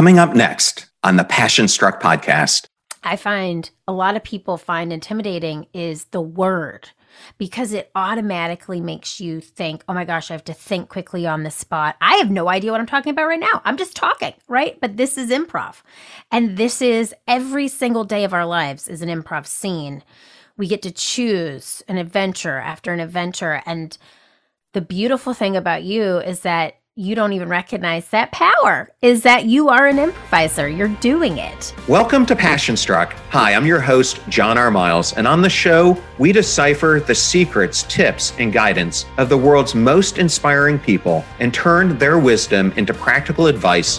Coming up next on the Passion Struck podcast. I find a lot of people find intimidating is the word because it automatically makes you think, oh my gosh, I have to think quickly on the spot. I have no idea what I'm talking about right now. I'm just talking, right? But this is improv. And this is every single day of our lives is an improv scene. We get to choose an adventure after an adventure. And the beautiful thing about you is that you don't even recognize that power is that you are an improviser. You're doing it. Welcome to Passion Struck. Hi, I'm your host, John R. Miles, and on the show, we decipher the secrets, tips, and guidance of the world's most inspiring people and turn their wisdom into practical advice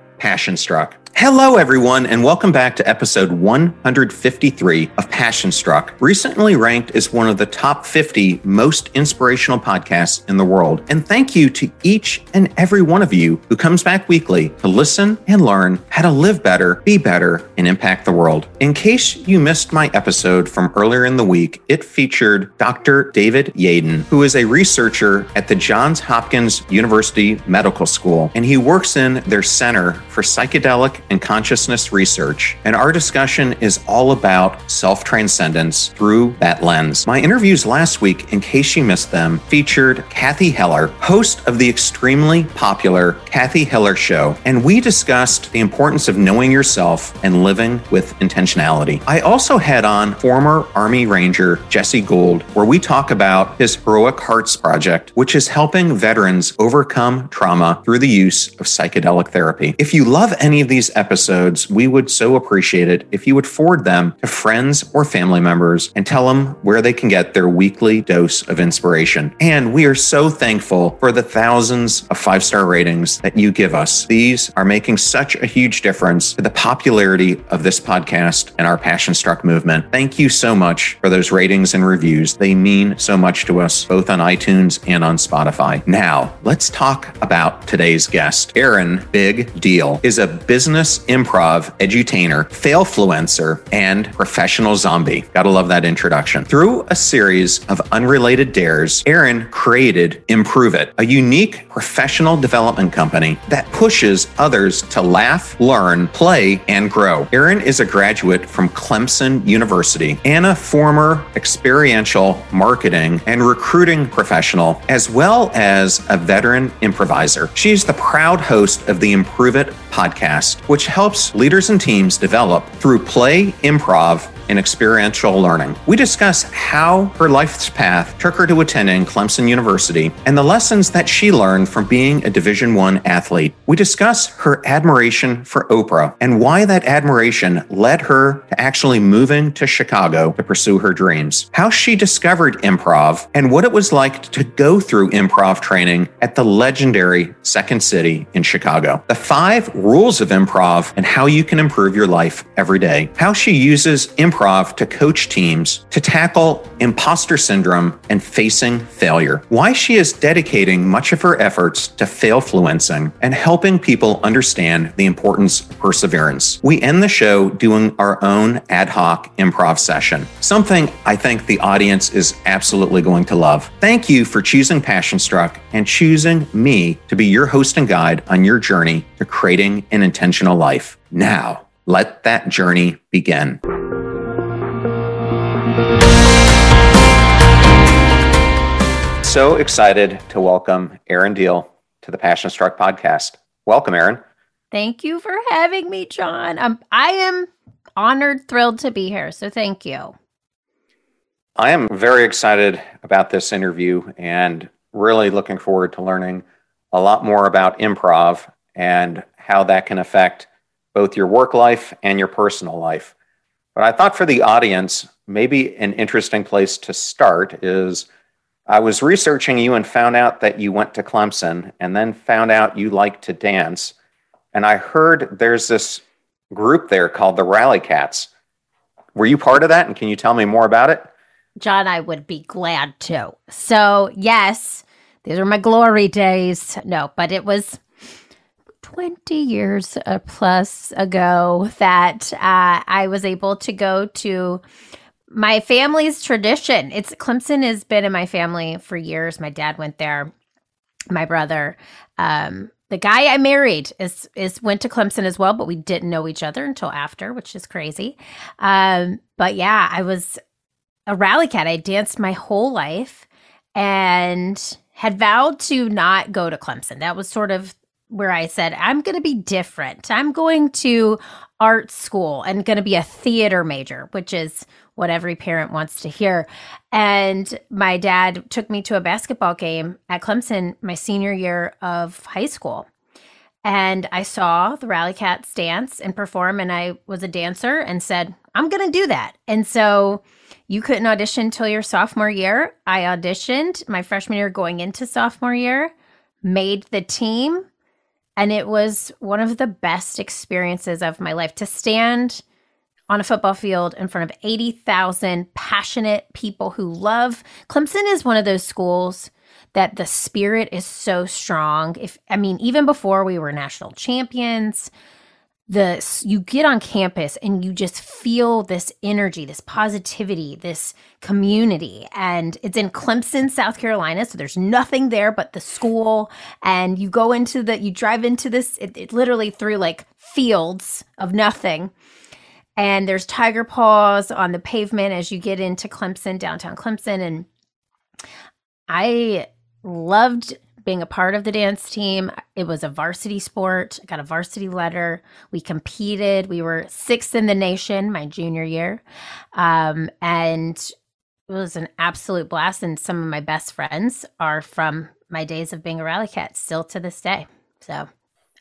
Passion Struck. Hello, everyone, and welcome back to episode 153 of Passion Struck, recently ranked as one of the top 50 most inspirational podcasts in the world. And thank you to each and every one of you who comes back weekly to listen and learn how to live better, be better, and impact the world. In case you missed my episode from earlier in the week, it featured Dr. David Yaden, who is a researcher at the Johns Hopkins University Medical School, and he works in their Center for Psychedelic and consciousness research, and our discussion is all about self transcendence through that lens. My interviews last week, in case you missed them, featured Kathy Heller, host of the extremely popular Kathy Heller Show, and we discussed the importance of knowing yourself and living with intentionality. I also had on former Army Ranger Jesse Gould, where we talk about his Heroic Hearts Project, which is helping veterans overcome trauma through the use of psychedelic therapy. If you love any of these episodes, we would so appreciate it if you would forward them to friends or family members and tell them where they can get their weekly dose of inspiration. And we are so thankful for the thousands of five star ratings that you give us. These are making such a huge difference to the popularity of this podcast and our Passion Struck movement. Thank you so much for those ratings and reviews. They mean so much to us, both on iTunes and on Spotify. Now, let's talk about today's guest. Erin Big Diehl is a business improv edutainer, failfluencer, and professional zombie. Gotta love that introduction. Through a series of unrelated dares, Erin created Improve It, a unique professional development company that pushes others to laugh, learn, play, and grow. Erin is a graduate from Clemson University and a former experiential marketing and recruiting professional, as well as a veteran improviser. She's the proud host of the Improve It podcast, which helps leaders and teams develop through play, improv, and experiential learning. We discuss how her life's path took her to attending Clemson University and the lessons that she learned from being a Division 1 athlete. We discuss her admiration for Oprah and why that admiration led her to actually moving to Chicago to pursue her dreams. How she discovered improv and what it was like to go through improv training at the legendary Second City in Chicago. The five rules of improv and how you can improve your life every day. How she uses improv improv to coach teams to tackle imposter syndrome and facing failure. Why she is dedicating much of her efforts to failfluencing and helping people understand the importance of perseverance. We end the show doing our own ad hoc improv session, something I think the audience is absolutely going to love. Thank you for choosing Passion Struck and choosing me to be your host and guide on your journey to creating an intentional life. Now, let that journey begin. So excited to welcome Erin Diehl to the Passion Struck podcast. Welcome, Erin. Thank you for having me, John. Um, I am honored, thrilled to be here. So thank you. I am very excited about this interview and really looking forward to learning a lot more about improv and how that can affect both your work life and your personal life. But I thought for the audience, maybe an interesting place to start is I was researching you and found out that you went to Clemson and then found out you like to dance. And I heard there's this group there called the Rally Cats. Were you part of that? And can you tell me more about it? John, I would be glad to. So, yes, these are my glory days. No, but it was 20 years uh, plus ago that uh, I was able to go to my family's tradition. It's Clemson has been in my family for years. My dad went there, my brother. Um, the guy I married is is went to Clemson as well, but we didn't know each other until after, which is crazy. Um, but yeah, I was a rally cat. I danced my whole life and had vowed to not go to Clemson. That was sort of where I said, I'm going to be different. I'm going to art school and going to be a theater major, which is what every parent wants to hear. And my dad took me to a basketball game at Clemson my senior year of high school. And I saw the Rally Cats dance and perform, and I was a dancer and said, I'm going to do that. And so you couldn't audition till your sophomore year. I auditioned my freshman year going into sophomore year, made the team, and it was one of the best experiences of my life to stand on a football field in front of 80,000 passionate people who love. Clemson is one of those schools that the spirit is so strong. If I mean even before we were national champions, the you get on campus and you just feel this energy, this positivity, this community. And it's in Clemson, South Carolina. So there's nothing there but the school. And you go into the, you drive into this, it, it literally through like fields of nothing. And there's tiger paws on the pavement as you get into Clemson, downtown Clemson. And I loved being a part of the dance team. It was a varsity sport. I got a varsity letter. We competed. We were sixth in the nation my junior year. Um, and it was an absolute blast. And some of my best friends are from my days of being a rally cat still to this day. So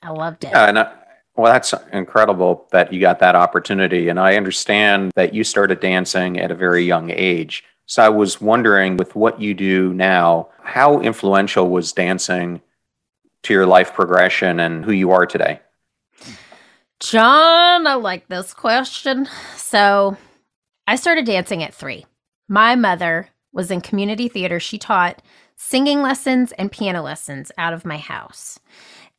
I loved it. Yeah, and I, well, that's incredible that you got that opportunity. And I understand that you started dancing at a very young age. So I was wondering, with what you do now, how influential was dancing to your life progression and who you are today? John, I like this question. So I started dancing at three. My mother was in community theater. She taught singing lessons and piano lessons out of my house.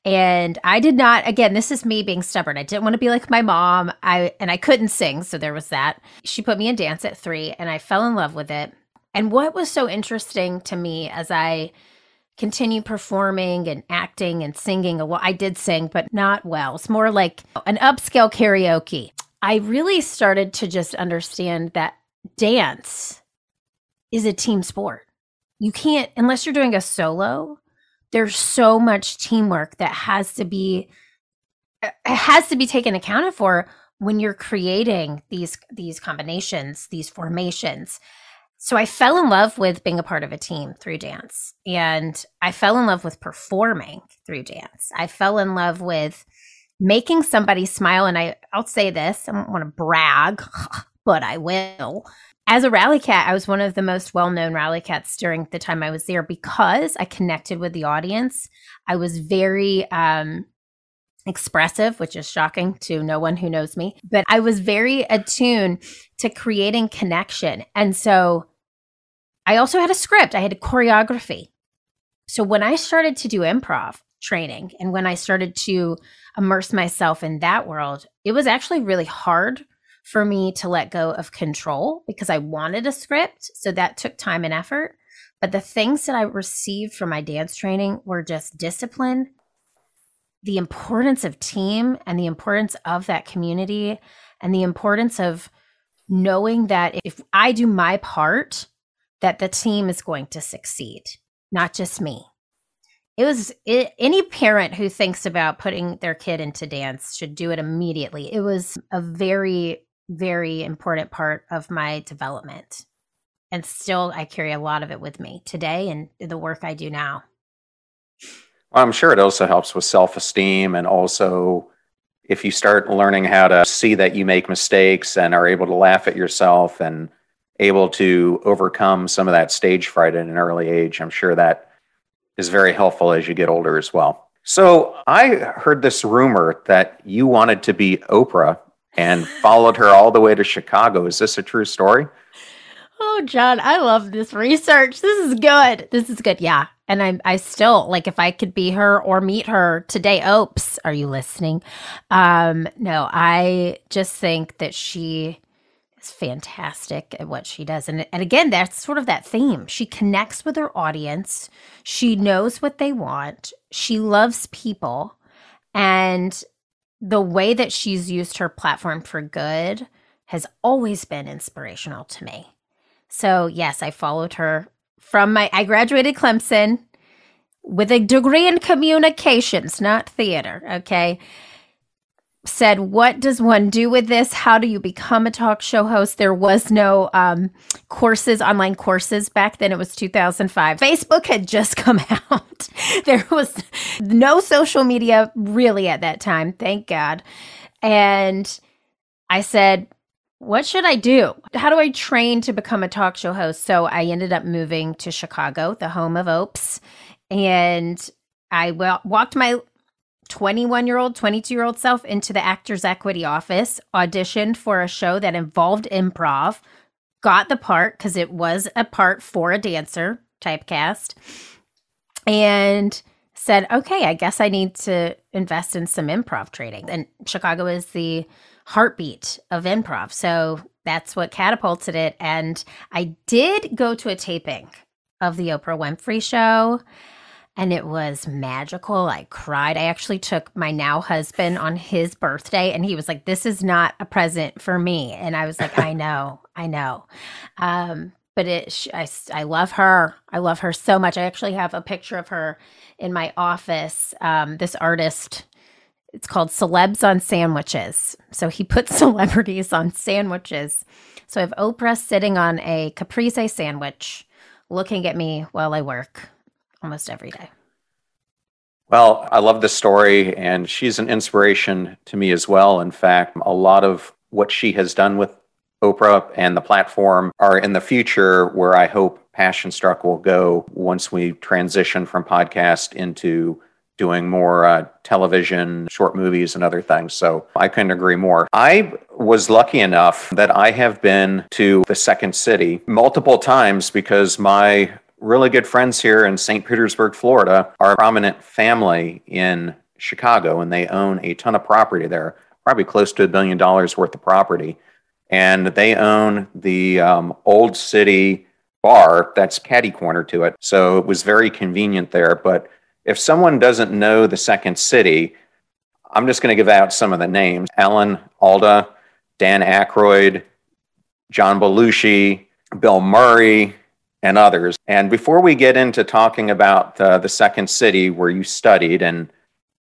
And I did not again, this is me being stubborn. I didn't want to be like my mom. I and I couldn't sing, so there was that. She put me in dance at 3 and I fell in love with it. And what was so interesting to me as I continue performing and acting and singing, well, I did sing, but not well. It's more like an upscale karaoke. I really started to just understand that dance is a team sport. You can't, unless you're doing a solo, there's so much teamwork that has to be has to be taken accounted for when you're creating these these combinations these formations. So i fell in love with being a part of a team through dance and i fell in love with performing through dance. I fell in love with making somebody smile and i i'll say this i don't want to brag but i will as a rally cat, I was one of the most well known rally cats during the time I was there because I connected with the audience. I was very um, expressive, which is shocking to no one who knows me, but I was very attuned to creating connection. And so I also had a script, I had a choreography. So when I started to do improv training and when I started to immerse myself in that world, it was actually really hard for me to let go of control because I wanted a script. So that took time and effort. But the things that I received from my dance training were just discipline, the importance of team, and the importance of that community, and the importance of knowing that if I do my part, that the team is going to succeed, not just me. It was it, any parent who thinks about putting their kid into dance should do it immediately. It was a very very important part of my development. And still, I carry a lot of it with me today and the work I do now. Well, I'm sure it also helps with self esteem and also if you start learning how to see that you make mistakes and are able to laugh at yourself and able to overcome some of that stage fright at an early age, I'm sure that is very helpful as you get older as well. So I heard this rumor that you wanted to be Oprah and followed her all the way to Chicago. Is this a true story? Oh, John, I love this research. This is good. This is good. Yeah. And I I still like if I could be her or meet her today. Oops, are you listening? Um, no, I just think that she is fantastic at what she does. And and again, that's sort of that theme. She connects with her audience. She knows what they want. She loves people. And the way that she's used her platform for good has always been inspirational to me. So, yes, I followed her from my I graduated Clemson with a degree in communications, not theater, okay? Said, what does one do with this? How do you become a talk show host? There was no um, courses, online courses back then. It was 2005. Facebook had just come out. there was no social media really at that time, thank God. And I said, what should I do? How do I train to become a talk show host? So I ended up moving to Chicago, the home of Opes, and I walked my 21 year old, 22 year old self into the Actors Equity office, auditioned for a show that involved improv, got the part because it was a part for a dancer typecast, and said, okay, I guess I need to invest in some improv training. And Chicago is the heartbeat of improv. So that's what catapulted it. And I did go to a taping of the Oprah Winfrey show and it was magical. I cried. I actually took my now husband on his birthday and he was like, This is not a present for me. And I was like, I know, I know. Um, but it, I, I love her. I love her so much. I actually have a picture of her in my office. Um, this artist it's called Celebs on Sandwiches. So he puts celebrities on sandwiches. So I have Oprah sitting on a caprese sandwich looking at me while I work almost every day. Well, I love this story, and she's an inspiration to me as well. In fact, a lot of what she has done with Oprah and the platform are in the future where I hope Passion Struck will go once we transition from podcast into doing more uh, television, short movies, and other things. So I couldn't agree more. I was lucky enough that I have been to the second city multiple times because my really good friends here in St. Petersburg, Florida, are a prominent family in Chicago, and they own a ton of property there, probably close to a billion dollars worth of property. And they own the um, Old City bar that's caddy corner to it. So it was very convenient there. But if someone doesn't know the second city, I'm just going to give out some of the names Alan Alda, Dan Aykroyd, John Belushi, Bill Murray, and others. And before we get into talking about uh, the second city where you studied, and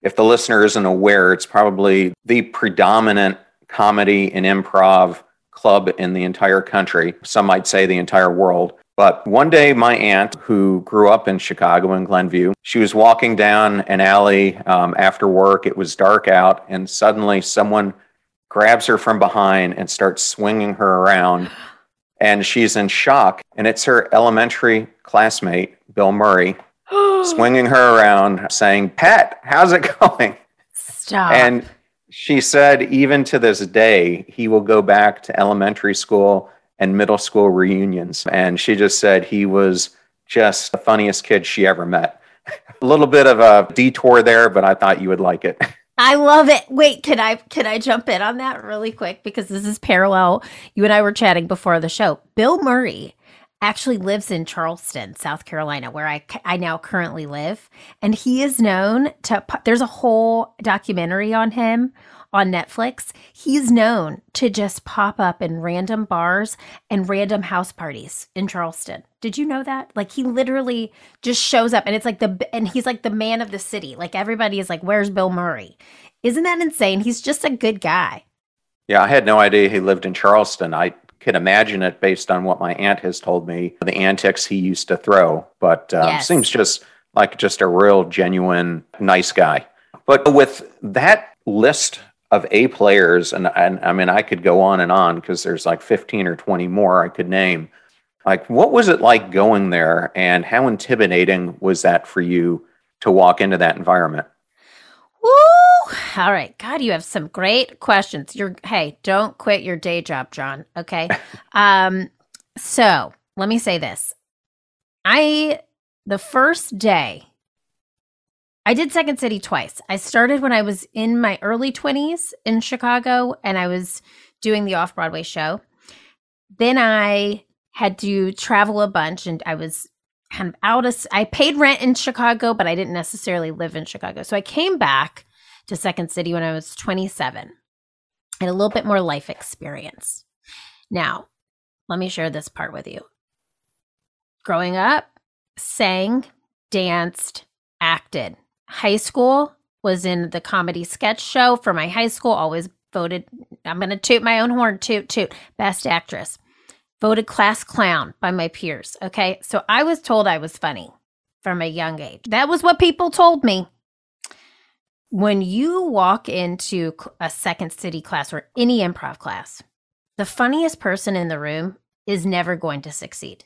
if the listener isn't aware, it's probably the predominant comedy and improv club in the entire country. Some might say the entire world. But one day, my aunt, who grew up in Chicago in Glenview, she was walking down an alley um, after work. It was dark out, and suddenly someone grabs her from behind and starts swinging her around. And she's in shock. And it's her elementary classmate, Bill Murray, swinging her around, saying, Pat, how's it going? Stop. And she said, even to this day, he will go back to elementary school and middle school reunions. And she just said he was just the funniest kid she ever met. a little bit of a detour there, but I thought you would like it. I love it. Wait, can I can I jump in on that really quick because this is parallel. You and I were chatting before the show. Bill Murray actually lives in Charleston, South Carolina, where I I now currently live, and he is known to there's a whole documentary on him on Netflix, he's known to just pop up in random bars and random house parties in Charleston. Did you know that? Like he literally just shows up and it's like the and he's like the man of the city. Like everybody is like, "Where's Bill Murray?" Isn't that insane? He's just a good guy. Yeah, I had no idea he lived in Charleston. I can imagine it based on what my aunt has told me, the antics he used to throw. But um, yes. seems just like just a real genuine nice guy. But with that list of A players, and, and I mean, I could go on and on because there's like 15 or 20 more I could name. Like, what was it like going there, and how intimidating was that for you to walk into that environment? Woo! All right. God, you have some great questions. You're hey, don't quit your day job, John. Okay. um, so let me say this. I the first day I did Second City twice. I started when I was in my early 20s in Chicago and I was doing the off Broadway show. Then I had to travel a bunch and I was kind of out of I paid rent in Chicago, but I didn't necessarily live in Chicago. So I came back to Second City when I was 27 and a little bit more life experience. Now, let me share this part with you. Growing up, sang, danced, acted. High school was in the comedy sketch show for my high school, always voted, I'm going to toot my own horn, toot, toot, best actress voted class clown by my peers. Okay. So I was told I was funny from a young age. That was what people told me. When you walk into a second city class or any improv class, the funniest person in the room is never going to succeed.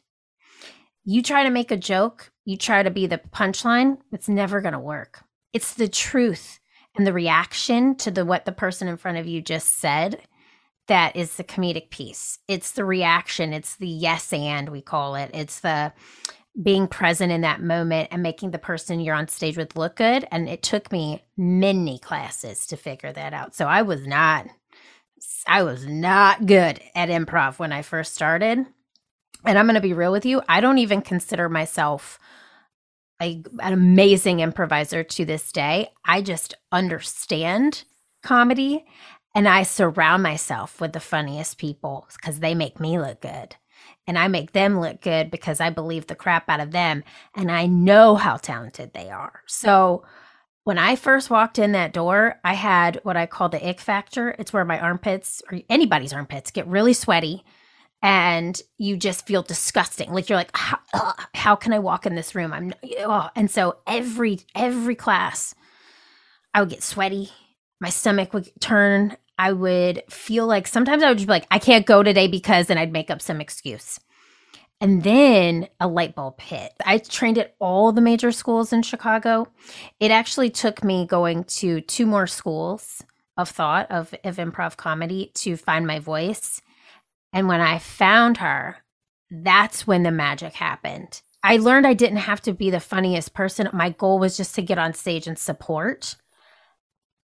You try to make a joke, you try to be the punchline, it's never going to work. It's the truth and the reaction to the what the person in front of you just said that is the comedic piece. It's the reaction, it's the yes and we call it. It's the being present in that moment and making the person you're on stage with look good. And it took me many classes to figure that out. So I was not I was not good at improv when I first started. And I'm going to be real with you, I don't even consider myself a, an amazing improviser to this day. I just understand comedy and I surround myself with the funniest people because they make me look good. And I make them look good because I believe the crap out of them and I know how talented they are. So when I first walked in that door, I had what I call the ick factor. It's where my armpits or anybody's armpits get really sweaty and you just feel disgusting. Like you're like, how, how can I walk in this room? I'm, oh. and so every every class, I would get sweaty my stomach would turn. I would feel like sometimes I would just be like, I can't go today because, and I'd make up some excuse. And then a light bulb hit. I trained at all the major schools in Chicago. It actually took me going to two more schools of thought of, of improv comedy to find my voice. And when I found her, that's when the magic happened. I learned I didn't have to be the funniest person. My goal was just to get on stage and support.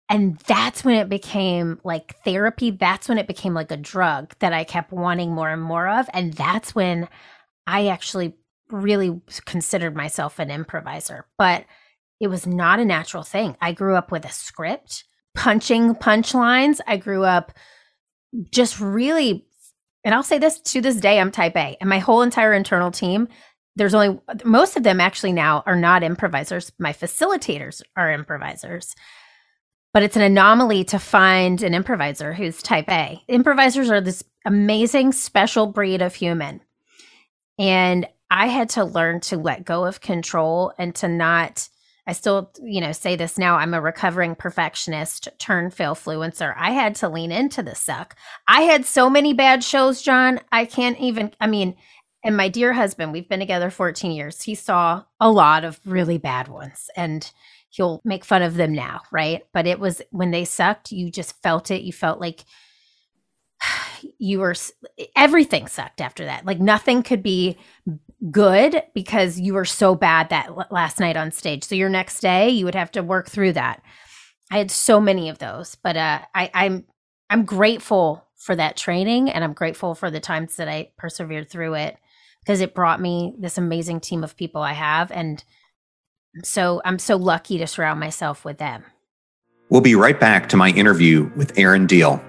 And that's when it became like therapy. That's when it became like a drug that I kept wanting more and more of. And that's when I actually really considered myself an improviser. But it was not a natural thing. I grew up with a script, punching punchlines. I grew up just really, and I'll say this to this day, I'm type A. And my whole entire internal team, there's only most of them actually now are not improvisers. My facilitators are improvisers but it's an anomaly to find an improviser who's type A. Improvisers are this amazing special breed of human. And I had to learn to let go of control and to not I still, you know, say this now. I'm a recovering perfectionist turn fail fluencer. I had to lean into the suck. I had so many bad shows, John. I can't even I mean, and my dear husband, we've been together 14 years. He saw a lot of really bad ones. And he'll make fun of them now, right? But it was when they sucked, you just felt it. You felt like you were everything sucked after that. Like nothing could be good because you were so bad that last night on stage. So your next day, you would have to work through that. I had so many of those, but uh, I, I'm I'm grateful for that training, and I'm grateful for the times that I persevered through it because it brought me this amazing team of people I have, and so I'm so lucky to surround myself with them. We'll be right back to my interview with Erin Diehl.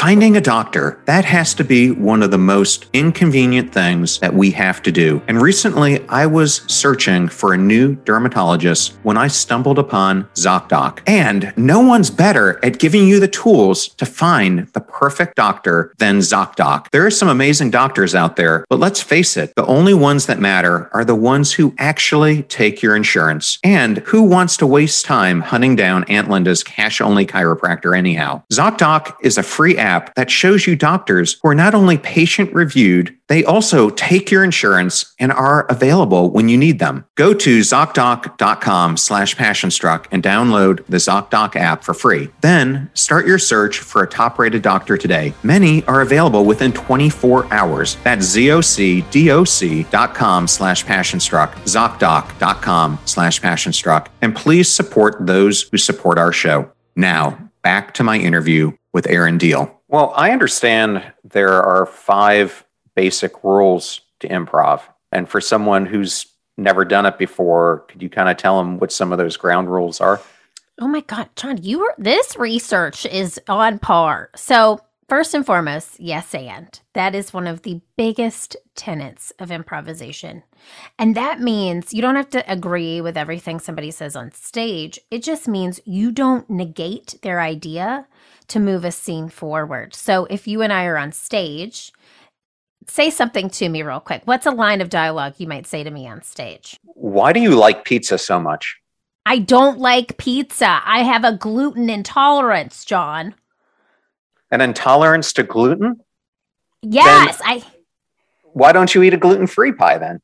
Finding a doctor, that has to be one of the most inconvenient things that we have to do. And recently, I was searching for a new dermatologist when I stumbled upon ZocDoc. And no one's better at giving you the tools to find the perfect doctor than ZocDoc. There are some amazing doctors out there, but let's face it, the only ones that matter are the ones who actually take your insurance. And who wants to waste time hunting down Aunt Linda's cash only chiropractor anyhow? ZocDoc is a free app app that shows you doctors who are not only patient reviewed, they also take your insurance and are available when you need them. Go to ZocDoc.com slash passionstruck and download the ZocDoc app for free. Then start your search for a top rated doctor today. Many are available within 24 hours. That's ZocDoc.com slash passionstruck, ZocDoc.com slash passionstruck. And please support those who support our show. Now, back to my interview with Erin Diehl. Well, I understand there are five basic rules to improv. And for someone who's never done it before, could you kind of tell them what some of those ground rules are? Oh my God, John, you were this research is on par. So First and foremost, yes, and. That is one of the biggest tenets of improvisation. And that means you don't have to agree with everything somebody says on stage. It just means you don't negate their idea to move a scene forward. So if you and I are on stage, say something to me real quick. What's a line of dialogue you might say to me on stage? Why do you like pizza so much? I don't like pizza. I have a gluten intolerance, John an intolerance to gluten? Yes, I. Why don't you eat a gluten free pie then?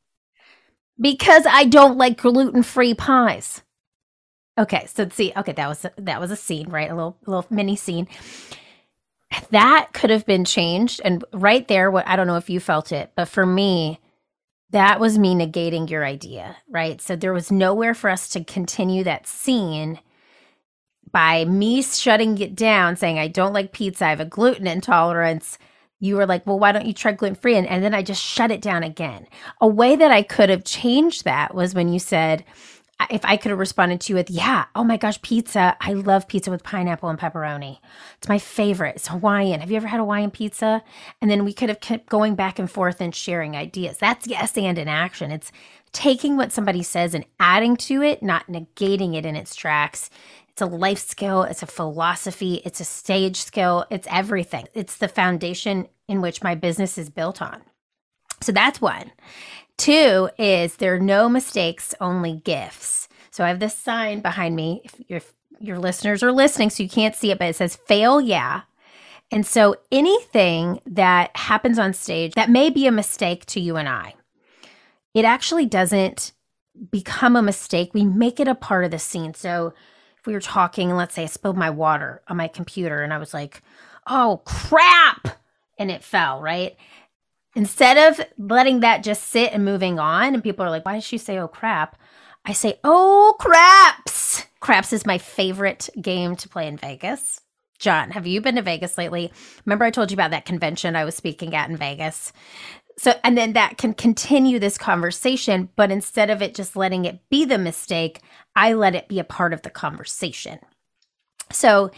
Because I don't like gluten free pies. Okay, so see, okay, that was that was a scene, right? A little little mini scene. That could have been changed, and right there, what I don't know if you felt it, but for me, that was me negating your idea, right? So there was nowhere for us to continue that scene by me shutting it down, saying, I don't like pizza, I have a gluten intolerance, you were like, well, why don't you try gluten free? And, and then I just shut it down again. A way that I could have changed that was when you said, if I could have responded to you with, yeah, oh my gosh, pizza. I love pizza with pineapple and pepperoni. It's my favorite. It's Hawaiian. Have you ever had Hawaiian pizza? And then we could have kept going back and forth and sharing ideas. That's yes and in action. It's taking what somebody says and adding to it, not negating it in its tracks. It's a life skill, it's a philosophy, it's a stage skill, it's everything. It's the foundation in which my business is built on. So that's one. Two is there are no mistakes, only gifts. So I have this sign behind me. If your your listeners are listening, so you can't see it, but it says fail, yeah. And so anything that happens on stage that may be a mistake to you and I, it actually doesn't become a mistake. We make it a part of the scene. So if we were talking let's say I spilled my water on my computer and I was like, oh crap. And it fell, right? Instead of letting that just sit and moving on, and people are like, why did she say, oh crap? I say, oh craps. Craps is my favorite game to play in Vegas. John, have you been to Vegas lately? Remember, I told you about that convention I was speaking at in Vegas? So, and then that can continue this conversation, but instead of it just letting it be the mistake, I let it be a part of the conversation. So,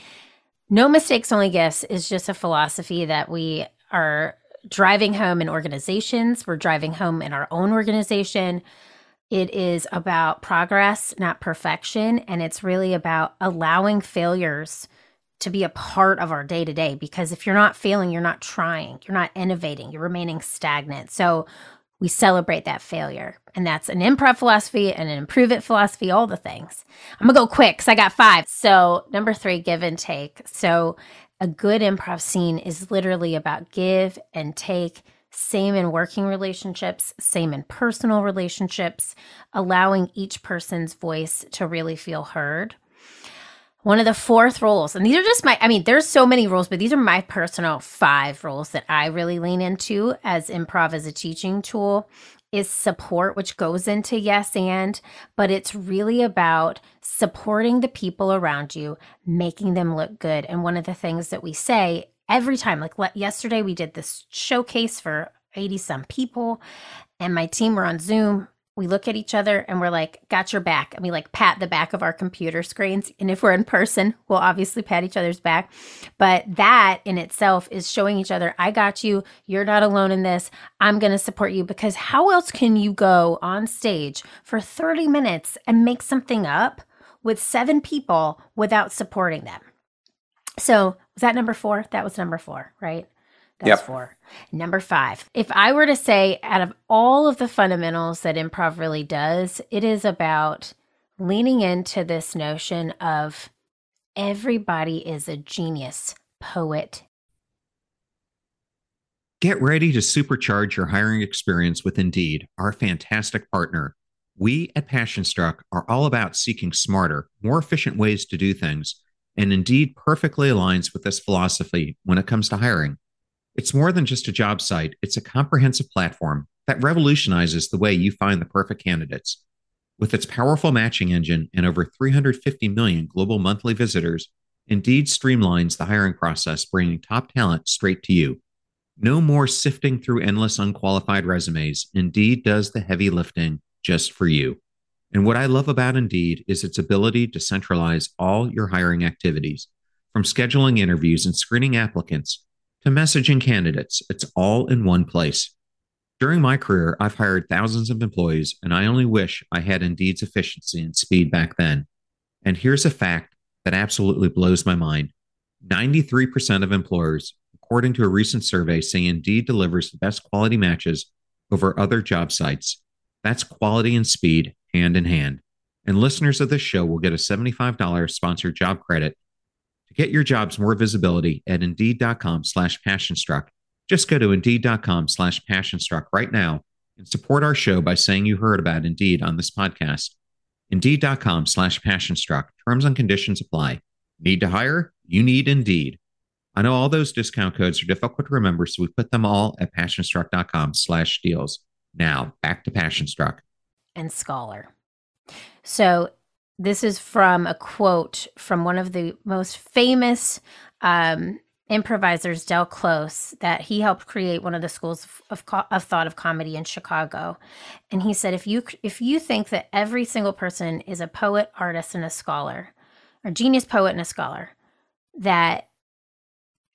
no mistakes, only gifts is just a philosophy that we are driving home in organizations. We're driving home in our own organization. It is about progress, not perfection. And it's really about allowing failures to be a part of our day to day because if you're not failing, you're not trying, you're not innovating, you're remaining stagnant. So we celebrate that failure. And that's an improv philosophy and an improve it philosophy, all the things. I'm gonna go quick because I got five. So, number three, give and take. So, a good improv scene is literally about give and take. Same in working relationships, same in personal relationships, allowing each person's voice to really feel heard. One of the fourth rules, and these are just my, I mean, there's so many rules, but these are my personal five rules that I really lean into as improv as a teaching tool is support, which goes into yes and, but it's really about supporting the people around you, making them look good. And one of the things that we say every time, like yesterday, we did this showcase for 80 some people, and my team were on Zoom we look at each other and we're like, got your back. And we like pat the back of our computer screens. And if we're in person, we'll obviously pat each other's back. But that in itself is showing each other, I got you. You're not alone in this. I'm going to support you because how else can you go on stage for 30 minutes and make something up with seven people without supporting them? So was that number four? That was number four, right? That's yep. four. Number five. If I were to say, out of all of the fundamentals that improv really does, it is about leaning into this notion of everybody is a genius, poet, Get ready to supercharge your hiring experience with Indeed, our fantastic partner. We at PassionStruck are all about seeking smarter, more efficient ways to do things, and Indeed perfectly aligns with this philosophy when it comes to hiring. It's more than just a job site, it's a comprehensive platform that revolutionizes the way you find the perfect candidates. With its powerful matching engine and over 350 million global monthly visitors, Indeed streamlines the hiring process, bringing top talent straight to you. No more sifting through endless unqualified resumes. Indeed does the heavy lifting just for you. And what I love about Indeed is its ability to centralize all your hiring activities, from scheduling interviews and screening applicants to messaging candidates. It's all in one place. During my career, I've hired thousands of employees, and I only wish I had Indeed's efficiency and speed back then. And here's a fact that absolutely blows my mind 93% of employers, according to a recent survey, say Indeed delivers the best quality matches over other job sites. That's quality and speed hand in hand. And listeners of this show will get a $75 sponsored job credit to get your jobs more visibility at indeed.com slash passionstruck just go to indeed.com slash passionstruck right now and support our show by saying you heard about Indeed on this podcast. Indeed.com slash passionstruck. Terms and conditions apply. Need to hire? You need Indeed. I know all those discount codes are difficult to remember, so we put them all at passionstruck.com slash deals. Now, back to Passionstruck. And Scholar. So this is from a quote from one of the most famous um, improvisers Del Close that he helped create one of the schools of, of, of, thought of comedy in Chicago. And he said, if you if you think that every single person is a poet, artist, and a scholar, or genius poet and a scholar, that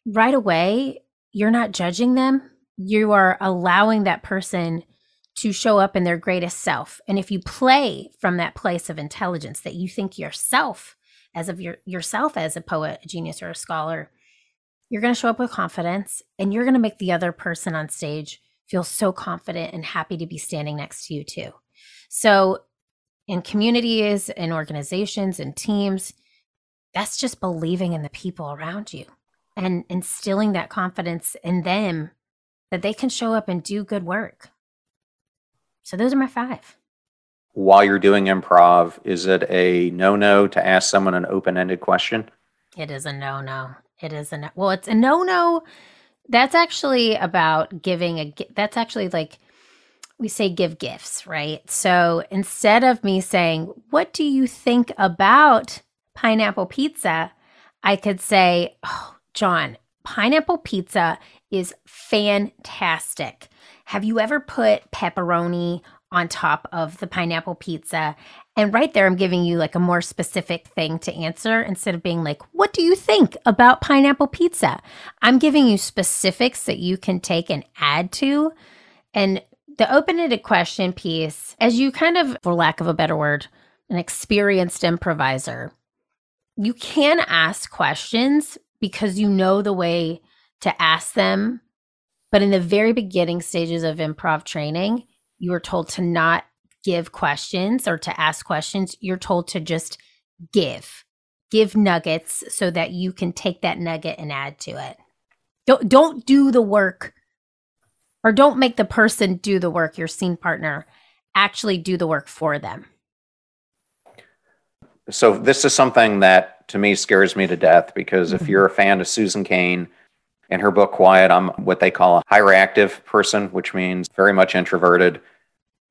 right away you're not judging them. You are allowing that person to show up in their greatest self. And if you play from that place of intelligence that you think yourself as of your yourself as a poet, a genius, or a scholar, you're going to show up with confidence and you're going to make the other person on stage feel so confident and happy to be standing next to you too. So in communities and organizations and teams, that's just believing in the people around you and instilling that confidence in them that they can show up and do good work. So those are my five. While you're doing improv, is it a no no to ask someone an open ended question? It is a no no. It is a no. Well, it's a no no. That's actually about giving a. That's actually like we say give gifts, right? So instead of me saying, What do you think about pineapple pizza? I could say, Oh, John, pineapple pizza is fantastic. Have you ever put pepperoni on top of the pineapple pizza and right there, I'm giving you like a more specific thing to answer instead of being like, what do you think about pineapple pizza? I'm giving you specifics that you can take and add to. And the open ended question piece, as you kind of, for lack of a better word, an experienced improviser, you can ask questions because you know the way to ask them. But in the very beginning stages of improv training, you are told to not give questions or to ask questions. You're told to just give, give nuggets so that you can take that nugget and add to it. Don't don't do the work or don't make the person do the work, your scene partner actually do the work for them. So this is something that to me scares me to death because if mm-hmm. you're a fan of Susan Cain and her book Quiet, I'm what they call a high reactive person, which means very much introverted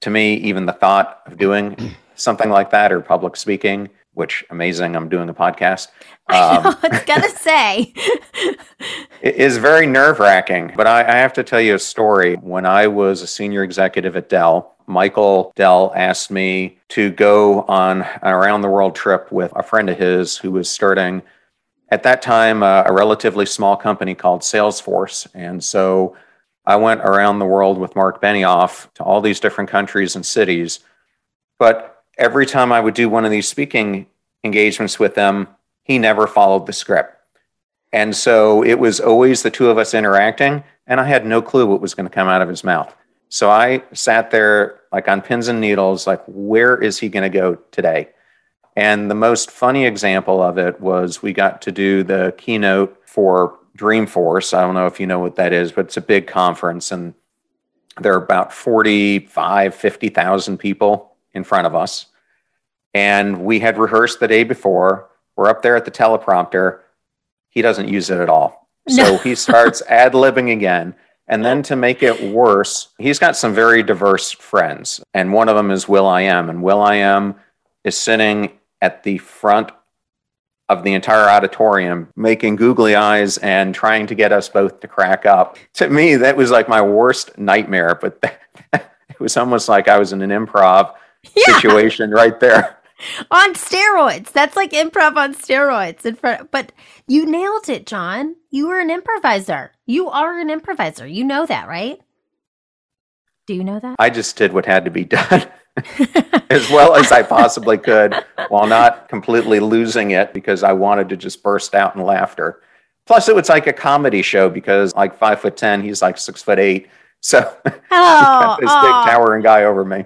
to me, even the thought of doing something like that or public speaking, which amazing, I'm doing a podcast. Um, I was gonna say it is very nerve wracking. But I, I have to tell you a story. When I was a senior executive at Dell, Michael Dell asked me to go on an around the world trip with a friend of his who was starting at that time uh, a relatively small company called Salesforce. And so I went around the world with Mark Benioff to all these different countries and cities. But every time I would do one of these speaking engagements with them, he never followed the script. And so it was always the two of us interacting, and I had no clue what was going to come out of his mouth. So I sat there like on pins and needles, like, where is he going to go today? And the most funny example of it was we got to do the keynote for Dreamforce. I don't know if you know what that is, but it's a big conference and there are about 45, 50,000 people in front of us. And we had rehearsed the day before. We're up there at the teleprompter. He doesn't use it at all. So no. he starts ad libbing again. And then to make it worse, he's got some very diverse friends. And one of them is will.i.am. And will.i.am is sitting at the front of the entire auditorium, making googly eyes and trying to get us both to crack up. To me, that was like my worst nightmare, but it was almost like I was in an improv yeah. situation right there. on steroids. That's like improv on steroids in front. But you nailed it, John. You were an improviser. You are an improviser. You know that, right? Do you know that? I just did what had to be done. as well as I possibly could while not completely losing it because I wanted to just burst out in laughter. Plus, it was like a comedy show because, like five foot ten, he's like six foot eight. So, oh, this oh. big towering guy over me.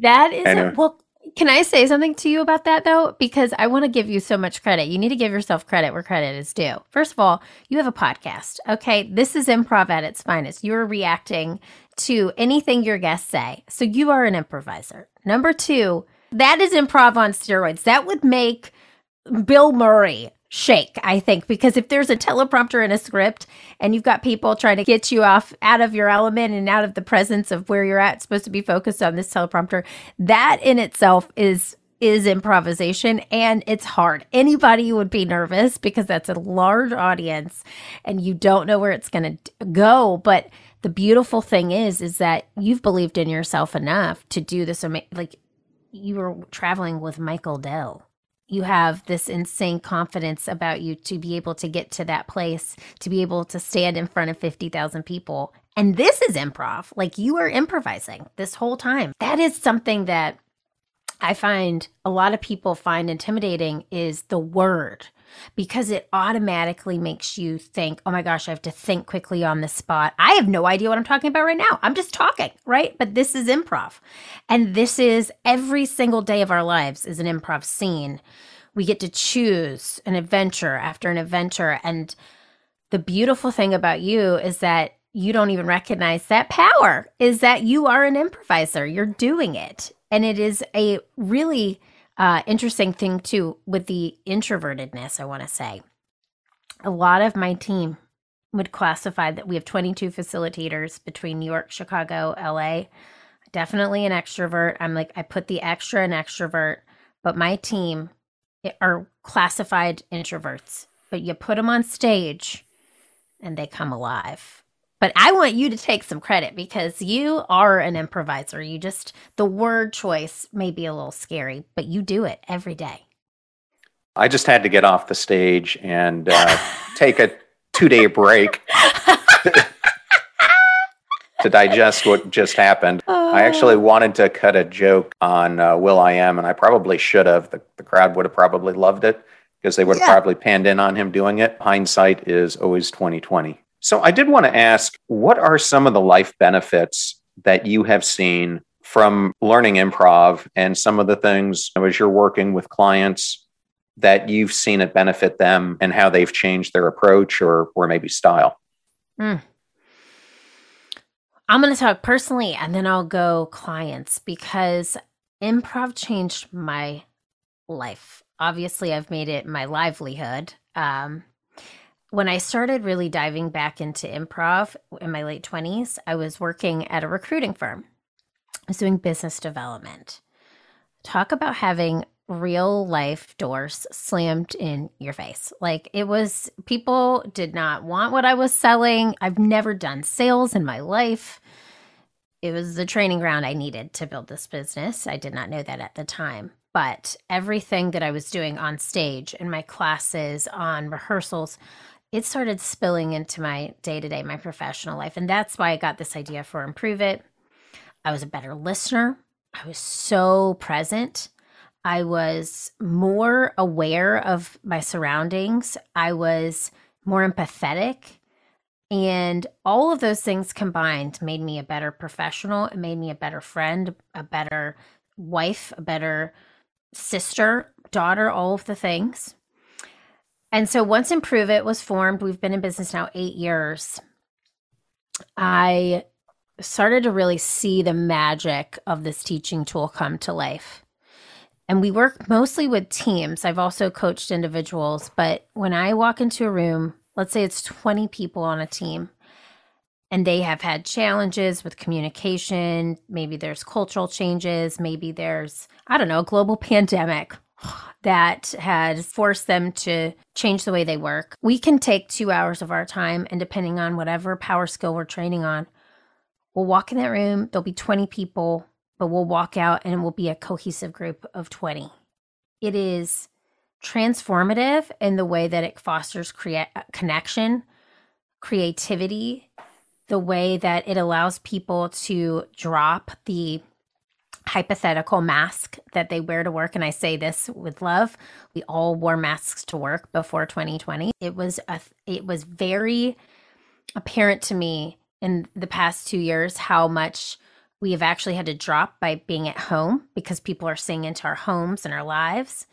That is anyway. a, well. Can I say something to you about that though? Because I want to give you so much credit. You need to give yourself credit where credit is due. First of all, you have a podcast. Okay. This is improv at its finest. You're reacting to anything your guests say. So you are an improviser. Number two, that is improv on steroids. That would make Bill Murray shake, I think, because if there's a teleprompter in a script and you've got people trying to get you off out of your element and out of the presence of where you're at, supposed to be focused on this teleprompter, that in itself is is improvisation and it's hard. Anybody would be nervous because that's a large audience and you don't know where it's going to go, but the beautiful thing is is that you've believed in yourself enough to do this like you were traveling with Michael Dell. You have this insane confidence about you to be able to get to that place, to be able to stand in front of 50,000 people. And this is improv. Like you are improvising this whole time. That is something that I find a lot of people find intimidating is the word because it automatically makes you think, oh my gosh, I have to think quickly on the spot. I have no idea what I'm talking about right now. I'm just talking, right? But this is improv. And this is every single day of our lives is an improv scene. We get to choose an adventure after an adventure. And the beautiful thing about you is that you don't even recognize that power is that you are an improviser. You're doing it. And it is a really uh, interesting thing too with the introvertedness, I want to say. A lot of my team would classify that we have 22 facilitators between New York, Chicago, LA. Definitely an extrovert. I'm like, I put the extra in extrovert, but my team are classified introverts. But you put them on stage and they come alive. But I want you to take some credit because you are an improviser. You just, the word choice may be a little scary, but you do it every day. I just had to get off the stage and uh, take a two day break to digest what just happened. I actually oh. wanted to cut a joke on uh, Am, and I probably should have. The, the crowd would have probably loved it because they would have yeah. probably panned in on him doing it. Hindsight is always 2020. So I did want to ask what are some of the life benefits that you have seen from learning improv and some of the things as you're working with clients that you've seen it benefit them and how they've changed their approach or or maybe style? Mm. I'm going to talk personally and then I'll go clients because improv changed my life. Obviously, I've made it my livelihood. Um, when I started really diving back into improv in my late 20s, I was working at a recruiting firm. I was doing business development. Talk about having real life doors slammed in your face. Like it was, people did not want what I was selling. I've never done sales in my life. It was the training ground I needed to build this business. I did not know that at the time. But everything that I was doing on stage, in my classes, on rehearsals, it started spilling into my day to day, my professional life. And that's why I got this idea for Improve It. I was a better listener. I was so present. I was more aware of my surroundings. I was more empathetic. And all of those things combined made me a better professional. It made me a better friend, a better wife, a better sister, daughter, all of the things. And so once Improve It was formed, we've been in business now eight years. I started to really see the magic of this teaching tool come to life. And we work mostly with teams. I've also coached individuals, but when I walk into a room, let's say it's 20 people on a team, and they have had challenges with communication. Maybe there's cultural changes. Maybe there's, I don't know, a global pandemic that had forced them to change the way they work. We can take two hours of our time, and depending on whatever power skill we're training on, we'll walk in that room. There'll be 20 people, but we'll walk out and it will be a cohesive group of 20. It is transformative in the way that it fosters create connection, creativity, the way that it allows people to drop the hypothetical mask that they wear to work and I say this with love we all wore masks to work before 2020 it was a it was very apparent to me in the past 2 years how much we have actually had to drop by being at home because people are seeing into our homes and our lives.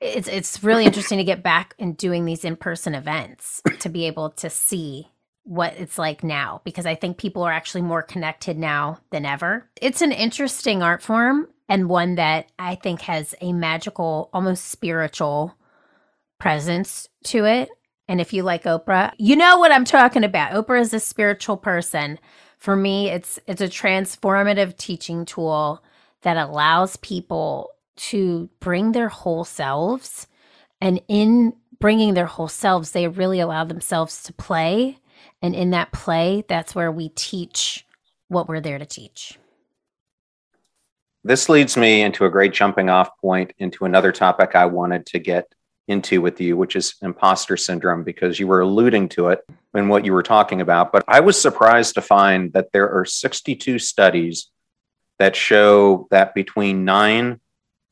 It's it's really interesting to get back and doing these in-person events to be able to see what it's like now because I think people are actually more connected now than ever. It's an interesting art form and one that I think has a magical, almost spiritual presence to it. And if you like Oprah, you know what I'm talking about. Oprah is a spiritual person. For me, it's it's a transformative teaching tool that allows people to bring their whole selves and in bringing their whole selves, they really allow themselves to play and in that play, that's where we teach what we're there to teach. This leads me into a great jumping off point into another topic I wanted to get into with you, which is imposter syndrome, because you were alluding to it in what you were talking about. But I was surprised to find that there are 62 studies that show that between 9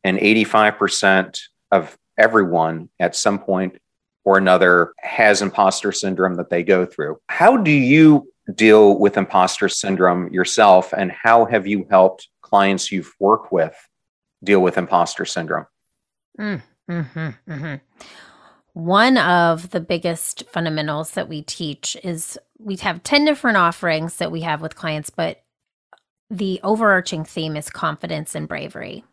and 85% of everyone at some point or another has imposter syndrome that they go through. How do you deal with imposter syndrome yourself, and how have you helped clients you've worked with deal with imposter syndrome? Mm, hmm mm-hmm. One of the biggest fundamentals that we teach is we have 10 different offerings that we have with clients, but the overarching theme is confidence and bravery.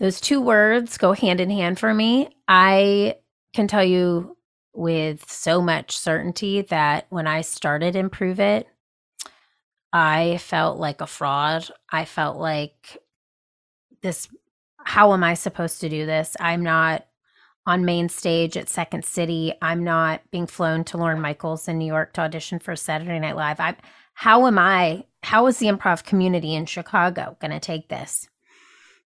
Those two words go hand in hand for me. I can tell you with so much certainty that when I started Improve It, I felt like a fraud. I felt like this how am I supposed to do this? I'm not on main stage at Second City. I'm not being flown to Lorne Michaels in New York to audition for Saturday Night Live. I how am I how is the improv community in Chicago going to take this?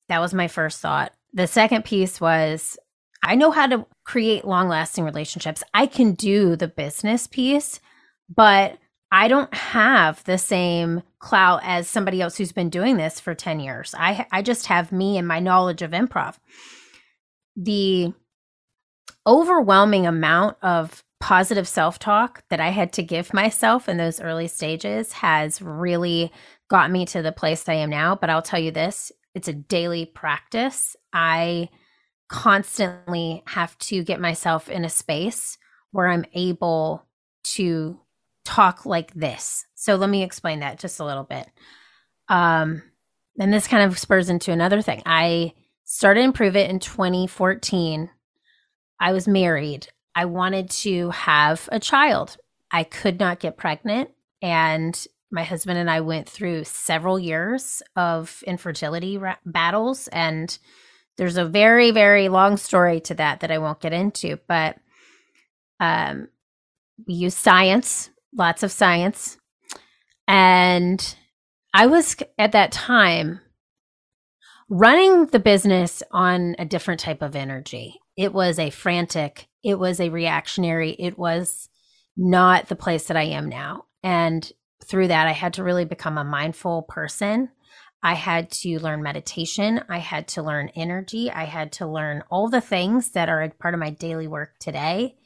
That was my first thought. The second piece was I know how to create long lasting relationships. I can do the business piece, but I don't have the same clout as somebody else who's been doing this for 10 years. I I just have me and my knowledge of improv. The overwhelming amount of positive self-talk that I had to give myself in those early stages has really got me to the place I am now, but I'll tell you this, it's a daily practice. I constantly have to get myself in a space where I'm able to talk like this. So let me explain that just a little bit. Um, and this kind of spurs into another thing. I started Improve It in 2014. I was married. I wanted to have a child. I could not get pregnant. And my husband and I went through several years of infertility ra- battles and there's a very very long story to that that I won't get into, but um, we use science, lots of science, and I was at that time running the business on a different type of energy. It was a frantic, it was a reactionary, it was not the place that I am now. And through that, I had to really become a mindful person I had to learn meditation. I had to learn energy. I had to learn all the things that are a part of my daily work today.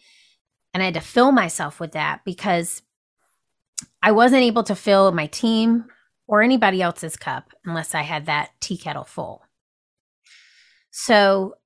And I had to fill myself with that because I wasn't able to fill my team or anybody else's cup unless I had that tea kettle full. So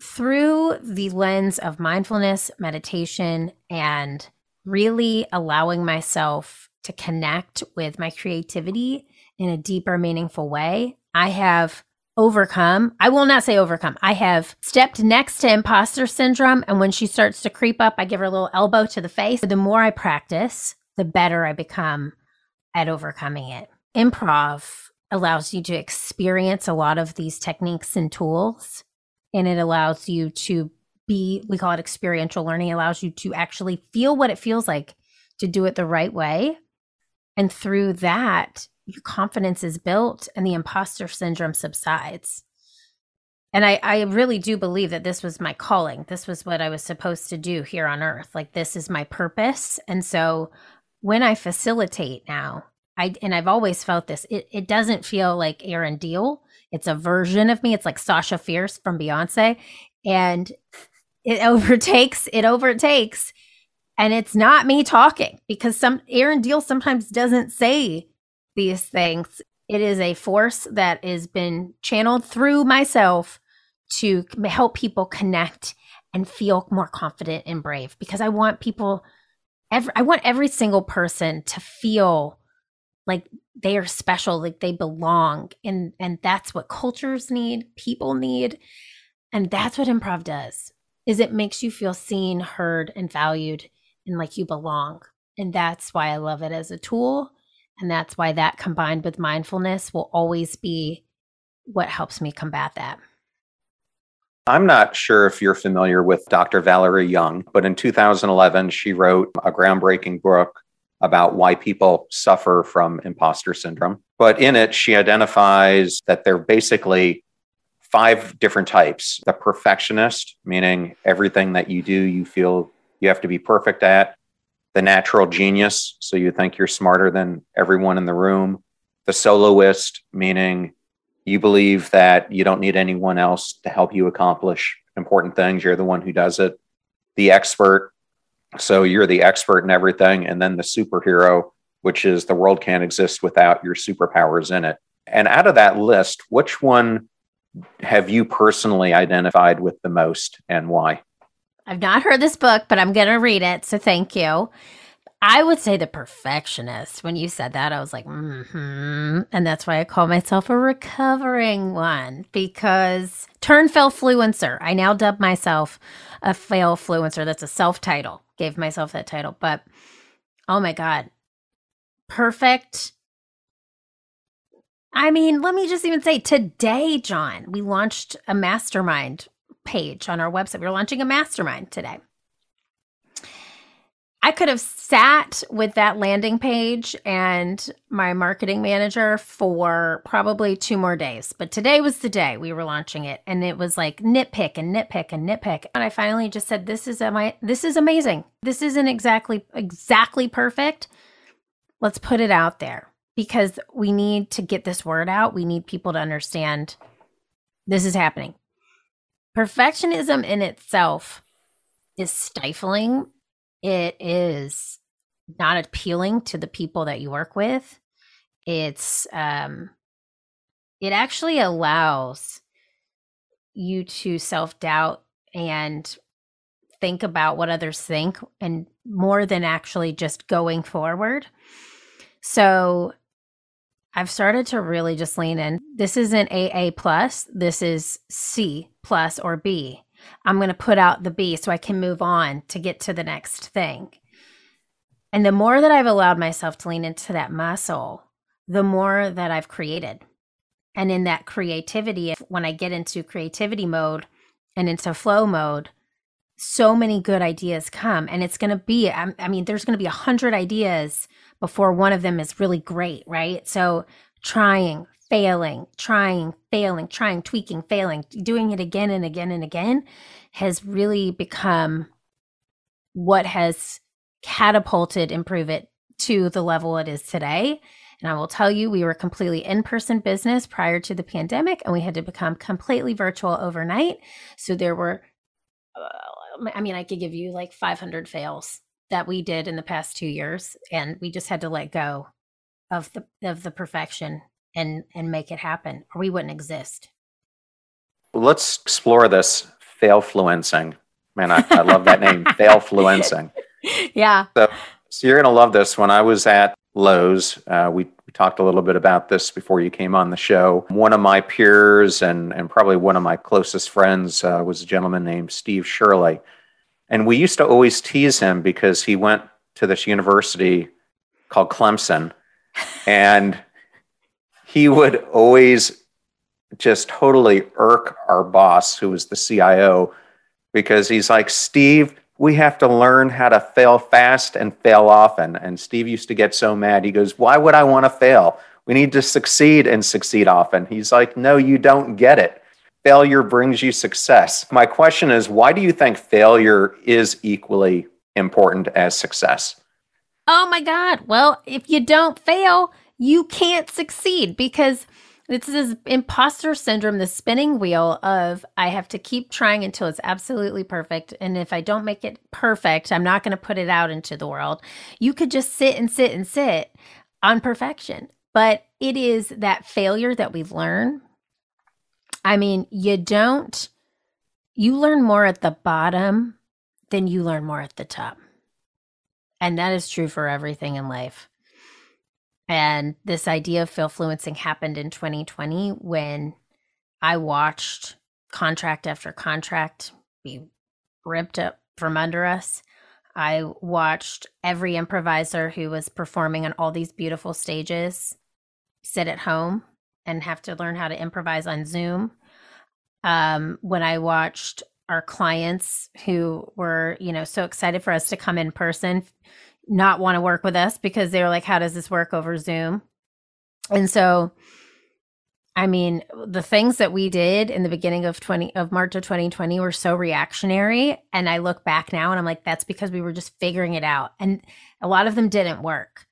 through the lens of mindfulness, meditation, and really allowing myself to connect with my creativity in a deeper, meaningful way, I have overcome. I will not say overcome. I have stepped next to imposter syndrome. And when she starts to creep up, I give her a little elbow to the face. The more I practice, the better I become at overcoming it. Improv allows you to experience a lot of these techniques and tools, and it allows you to be, we call it experiential learning, it allows you to actually feel what it feels like to do it the right way. And through that, your confidence is built and the imposter syndrome subsides. And I, I really do believe that this was my calling. This was what I was supposed to do here on earth. Like, this is my purpose. And so when I facilitate now, I and I've always felt this. It it doesn't feel like Erin Diehl. It's a version of me. It's like Sasha Fierce from Beyonce, and it overtakes. It overtakes, and it's not me talking because some Erin Diehl sometimes doesn't say these things. It is a force that has been channeled through myself to help people connect and feel more confident and brave because I want people every I want every single person to feel like they are special like they belong and and that's what cultures need people need and that's what improv does is it makes you feel seen heard and valued and like you belong and that's why i love it as a tool and that's why that combined with mindfulness will always be what helps me combat that I'm not sure if you're familiar with Dr. Valerie Young, but in 2011, she wrote a groundbreaking book about why people suffer from imposter syndrome. But in it, she identifies that there are basically five different types the perfectionist, meaning everything that you do, you feel you have to be perfect at, the natural genius, so you think you're smarter than everyone in the room, the soloist, meaning you believe that you don't need anyone else to help you accomplish important things, you're the one who does it, the expert, so you're the expert in everything. And then the superhero, which is the world can't exist without your superpowers in it. And out of that list, which one have you personally identified with the most and why? I've not heard this book, but I'm going to read it. So thank you. I would say the perfectionist. When you said that, I was like, mm-hmm. And that's why I call myself a recovering one because turn fail fluencer. I now dub myself a fail fluencer. That's a self title gave myself that title. But oh my God, perfect. I mean, let me just even say today, John, we launched a mastermind page on our website. We're launching a mastermind today. I could have sat with that landing page and my marketing manager for probably two more days. But today was the day we were launching it. And it was like nitpick and nitpick and nitpick. And I finally just said, This is my this is amazing. This isn't exactly exactly perfect. Let's put it out there because we need to get this word out. We need people to understand this is happening. Perfectionism in itself is stifling it is not appealing to the people that you work with. It's um it actually allows you to self-doubt and think about what others think and more than actually just going forward. So I've started to really just lean in. This isn't AA plus, this is C plus or B. I'm going to put out the B so I can move on to get to the next thing. And the more that I've allowed myself to lean into that muscle, the more that I've created. And in that creativity, when I get into creativity mode and into flow mode, so many good ideas come. And it's going to be, um, I mean, there's going to be a hundred ideas before one of them is really great, right? So trying, failing, trying, failing, trying, tweaking, failing, doing it again and again and again has really become what has catapulted improve it to the level it is today. And I will tell you, we were completely in person business prior to the pandemic, and we had to become completely virtual overnight. So there were, uh, I mean, I could give you like 500 fails that we did in the past two years, and we just had to let go of the of the perfection and and make it happen or we wouldn't exist let's explore this Failfluencing. Man, I, I love that name, Failfluencing. Yeah. So, so you're going to love this. When I was at Lowe's, uh, we, we talked a little bit about this before you came on the show. One of my peers and, and probably one of my closest friends uh, was a gentleman named Steve Shirley. And we used to always tease him because he went to this university called Clemson. And he would always just totally irk our boss, who was the CIO, because he's like, Steve, we have to learn how to fail fast and fail often. And Steve used to get so mad. He goes, Why would I want to fail? We need to succeed and succeed often. He's like, No, you don't get it. Failure brings you success. My question is, why do you think failure is equally important as success? Oh my God. Well, if you don't fail, you can't succeed because it's this imposter syndrome, the spinning wheel of I have to keep trying until it's absolutely perfect. And if I don't make it perfect, I'm not going to put it out into the world. You could just sit and sit and sit on perfection. But it is that failure that we learn. I mean, you don't, you learn more at the bottom than you learn more at the top. And that is true for everything in life. And this idea of failfluencing happened in 2020 when I watched contract after contract be ripped up from under us. I watched every improviser who was performing on all these beautiful stages sit at home and have to learn how to improvise on Zoom. Um, when I watched our clients who were, you know, so excited for us to come in person not want to work with us because they were like, how does this work over Zoom? And so, I mean, the things that we did in the beginning of 20 of March of 2020 were so reactionary. And I look back now and I'm like, that's because we were just figuring it out. And a lot of them didn't work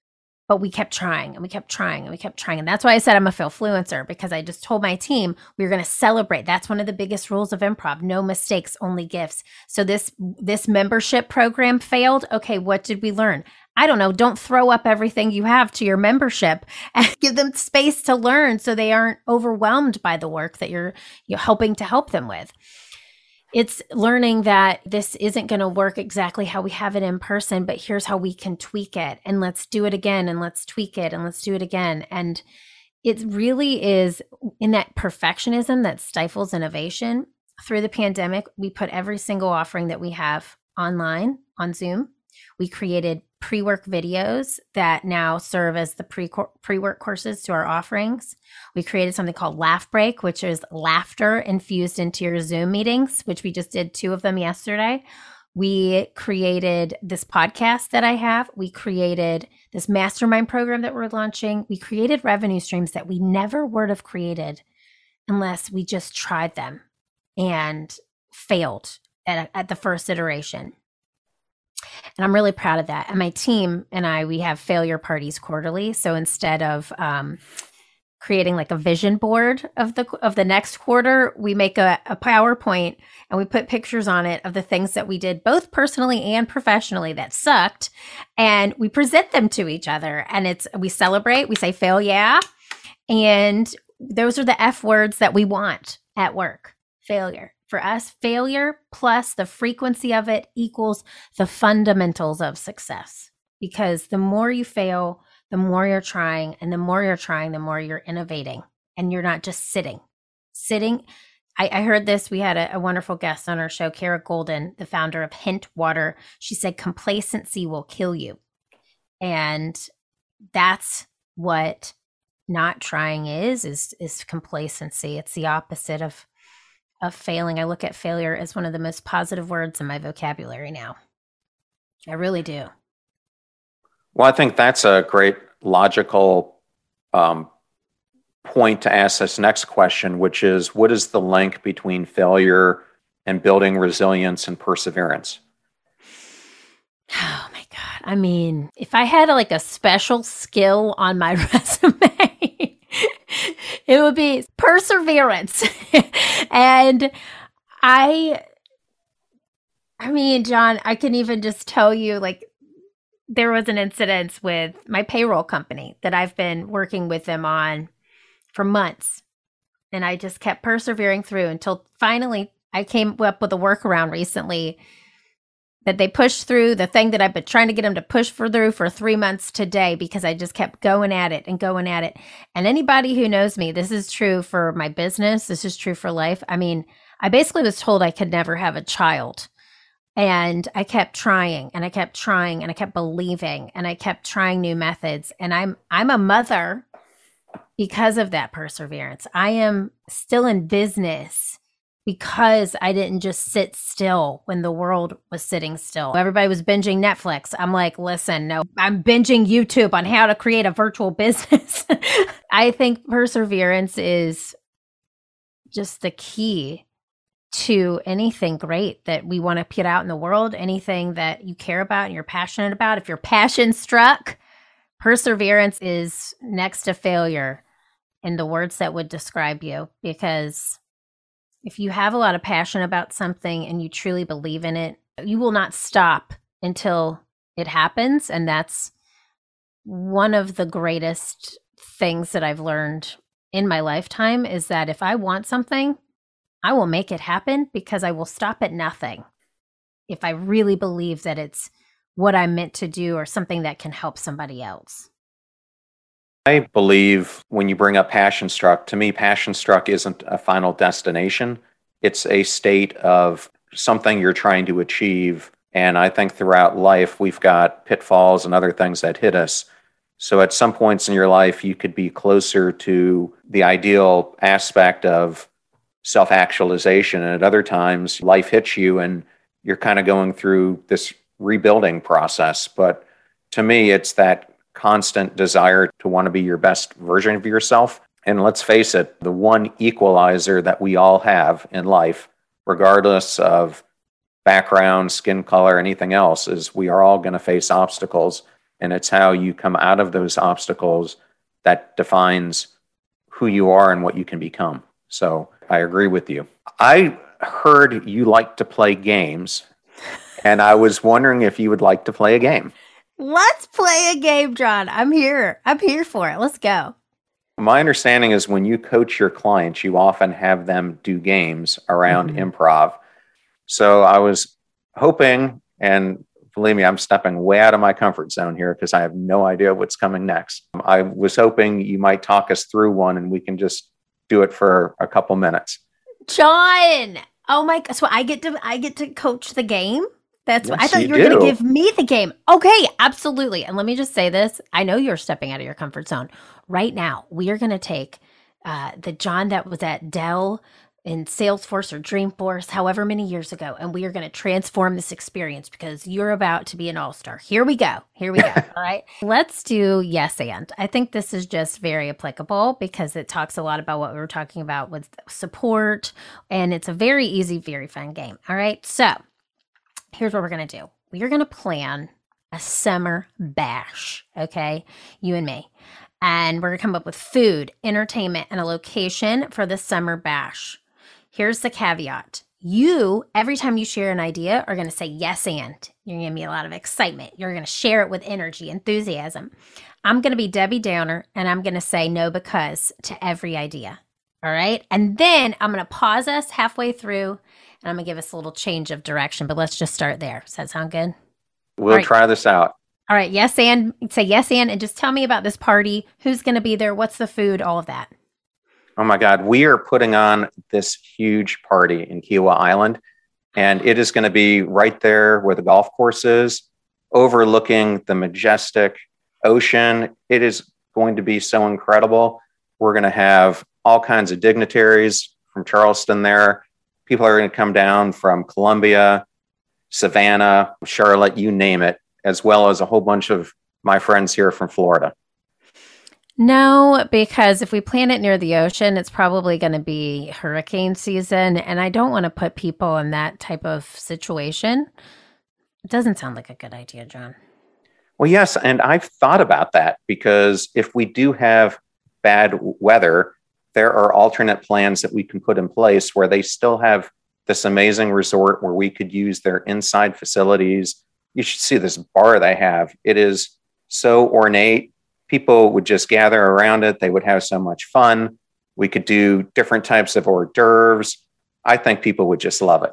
but we kept trying and we kept trying and we kept trying. And that's why I said I'm a failfluencer because I just told my team we were going to celebrate. That's one of the biggest rules of improv. No mistakes, only gifts. So this this membership program failed. Okay, what did we learn? I don't know, don't throw up everything you have to your membership and give them space to learn so they aren't overwhelmed by the work that you're you're helping to help them with it's learning that this isn't going to work exactly how we have it in person, but here's how we can tweak it. And let's do it again and let's tweak it and let's do it again. And it really is in that perfectionism that stifles innovation. Through the pandemic, we put every single offering that we have online on Zoom. We created pre work videos that now serve as the pre pre work courses to our offerings. We created something called Laugh Break, which is laughter infused into your Zoom meetings, which we just did two of them yesterday. We created this podcast that I have. We created this mastermind program that we're launching. We created revenue streams that we never would have created unless we just tried them and failed at, at the first iteration. And I'm really proud of that. And my team and I, we have failure parties quarterly. So instead of um, creating like a vision board of the of the next quarter, we make a, a PowerPoint and we put pictures on it of the things that we did both personally and professionally that sucked, and we present them to each other. And it's we celebrate, we say fail yeah, and those are the F words that we want at work. Failure. For us, failure plus the frequency of it equals the fundamentals of success. Because the more you fail, the more you're trying, and the more you're trying, the more you're innovating. And you're not just sitting. Sitting, I, I heard this. We had a, a wonderful guest on our show, Kara Goldin, the founder of Hint Water. She said, complacency will kill you. And that's what not trying is is is complacency it's the opposite of of failing. I look at failure as one of the most positive words in my vocabulary now. I really do. Well, I think that's a great logical um, point to ask this next question, which is what is the link between failure and building resilience and perseverance? Oh my God. I mean, if I had like a special skill on my resume, it would be perseverance. and I I mean, John, I can even just tell you like there was an incident with my payroll company that I've been working with them on for months. And I just kept persevering through until finally I came up with a workaround recently that they pushed through the thing that I've been trying to get them to push for through for three months today because I just kept going at it and going at it. And anybody who knows me, this is true for my business, this is true for life. I mean, I basically was told I could never have a child. And I kept trying and I kept trying and I kept believing and I kept trying new methods. And I'm I'm a mother because of that perseverance. I am still in business because I didn't just sit still when the world was sitting still. Everybody was binging Netflix. I'm like, listen, no, I'm binging YouTube on how to create a virtual business. I think perseverance is just the key to anything great that we want to put out in the world, anything that you care about and you're passionate about. If you're passion struck, perseverance is next to failure in the words that would describe you because if you have a lot of passion about something and you truly believe in it, you will not stop until it happens. And that's one of the greatest things that I've learned in my lifetime is that if I want something, I will make it happen because I will stop at nothing. If I really believe that it's what I'm meant to do or something that can help somebody else. I believe when you bring up passion struck, to me, passion struck isn't a final destination. It's a state of something you're trying to achieve. And I think throughout life, we've got pitfalls and other things that hit us. So at some points in your life, you could be closer to the ideal aspect of self actualization. And at other times, life hits you and you're kind of going through this rebuilding process. But to me, it's that constant desire to want to be your best version of yourself. And let's face it, the one equalizer that we all have in life, regardless of background, skin color, anything else, is we are all going to face obstacles. And it's how you come out of those obstacles that defines who you are and what you can become. So I agree with you. I heard you like to play games, and I was wondering if you would like to play a game. Let's play a game, John. I'm here. I'm here for it. Let's go. My understanding is when you coach your clients, you often have them do games around mm-hmm. improv. So I was hoping, and believe me, I'm stepping way out of my comfort zone here because I have no idea what's coming next. I was hoping you might talk us through one and we can just do it for a couple minutes. John, oh my! So I get to I get to coach the game. That's yes, I thought you, you were going to give me the game. Okay, absolutely. And let me just say this: I know you're stepping out of your comfort zone right now. We are going to take uh, the John that was at Dell in Salesforce or Dreamforce, however many years ago, and we are going to transform this experience because you're about to be an all star. Here we go. Here we go. all right. Let's do yes and. I think this is just very applicable because it talks a lot about what we were talking about with support, and it's a very easy, very fun game. All right. So here's what we're going to do we are going to plan a summer bash, okay? You and me. And we're going to come up with food, entertainment, and a location for the summer bash. Here's the caveat you, every time you share an idea, are going to say yes and. You're going to be a lot of excitement. You're going to share it with energy, enthusiasm. I'm going to be Debbie Downer and I'm going to say no because to every idea. All right. And then I'm going to pause us halfway through and I'm going to give us a little change of direction, but let's just start there. Does that sound good? We'll right. try this out. All right. Yes, and say yes, and, and just tell me about this party. Who's going to be there? What's the food? All of that. Oh my God. We are putting on this huge party in Kiawah Island, and it is going to be right there where the golf course is, overlooking the majestic ocean. It is going to be so incredible. We're going to have all kinds of dignitaries from Charleston there people are going to come down from Columbia, Savannah, Charlotte, you name it, as well as a whole bunch of my friends here from Florida. No, because if we plan it near the ocean, it's probably going to be hurricane season. And I don't want to put people in that type of situation. It doesn't sound like a good idea, John. Well, yes. And I've thought about that because if we do have bad weather, there are alternate plans that we can put in place where they still have this amazing resort where we could use their inside facilities. You should see this bar they have. It is so ornate. People would just gather around it. They would have so much fun. We could do different types of hors d'oeuvres. I think people would just love it.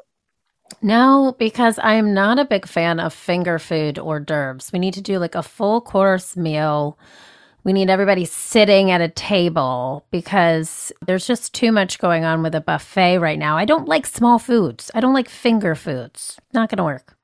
No, because I'm not a big fan of finger food hors d'oeuvres. We need to do like a full course meal. We need everybody sitting at a table because there's just too much going on with a buffet right now. I don't like small foods. I don't like finger foods. Not going to work.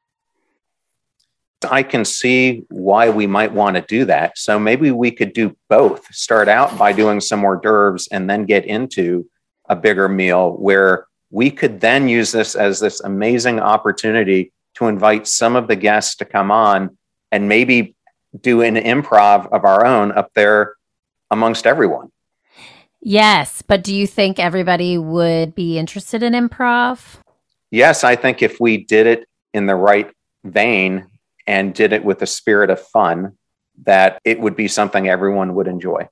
I can see why we might want to do that. So maybe we could do both. Start out by doing some hors d'oeuvres and then get into a bigger meal where we could then use this as this amazing opportunity to invite some of the guests to come on and maybe do an improv of our own up there amongst everyone. Yes, but do you think everybody would be interested in improv? Yes, I think if we did it in the right vein and did it with a spirit of fun, that it would be something everyone would enjoy.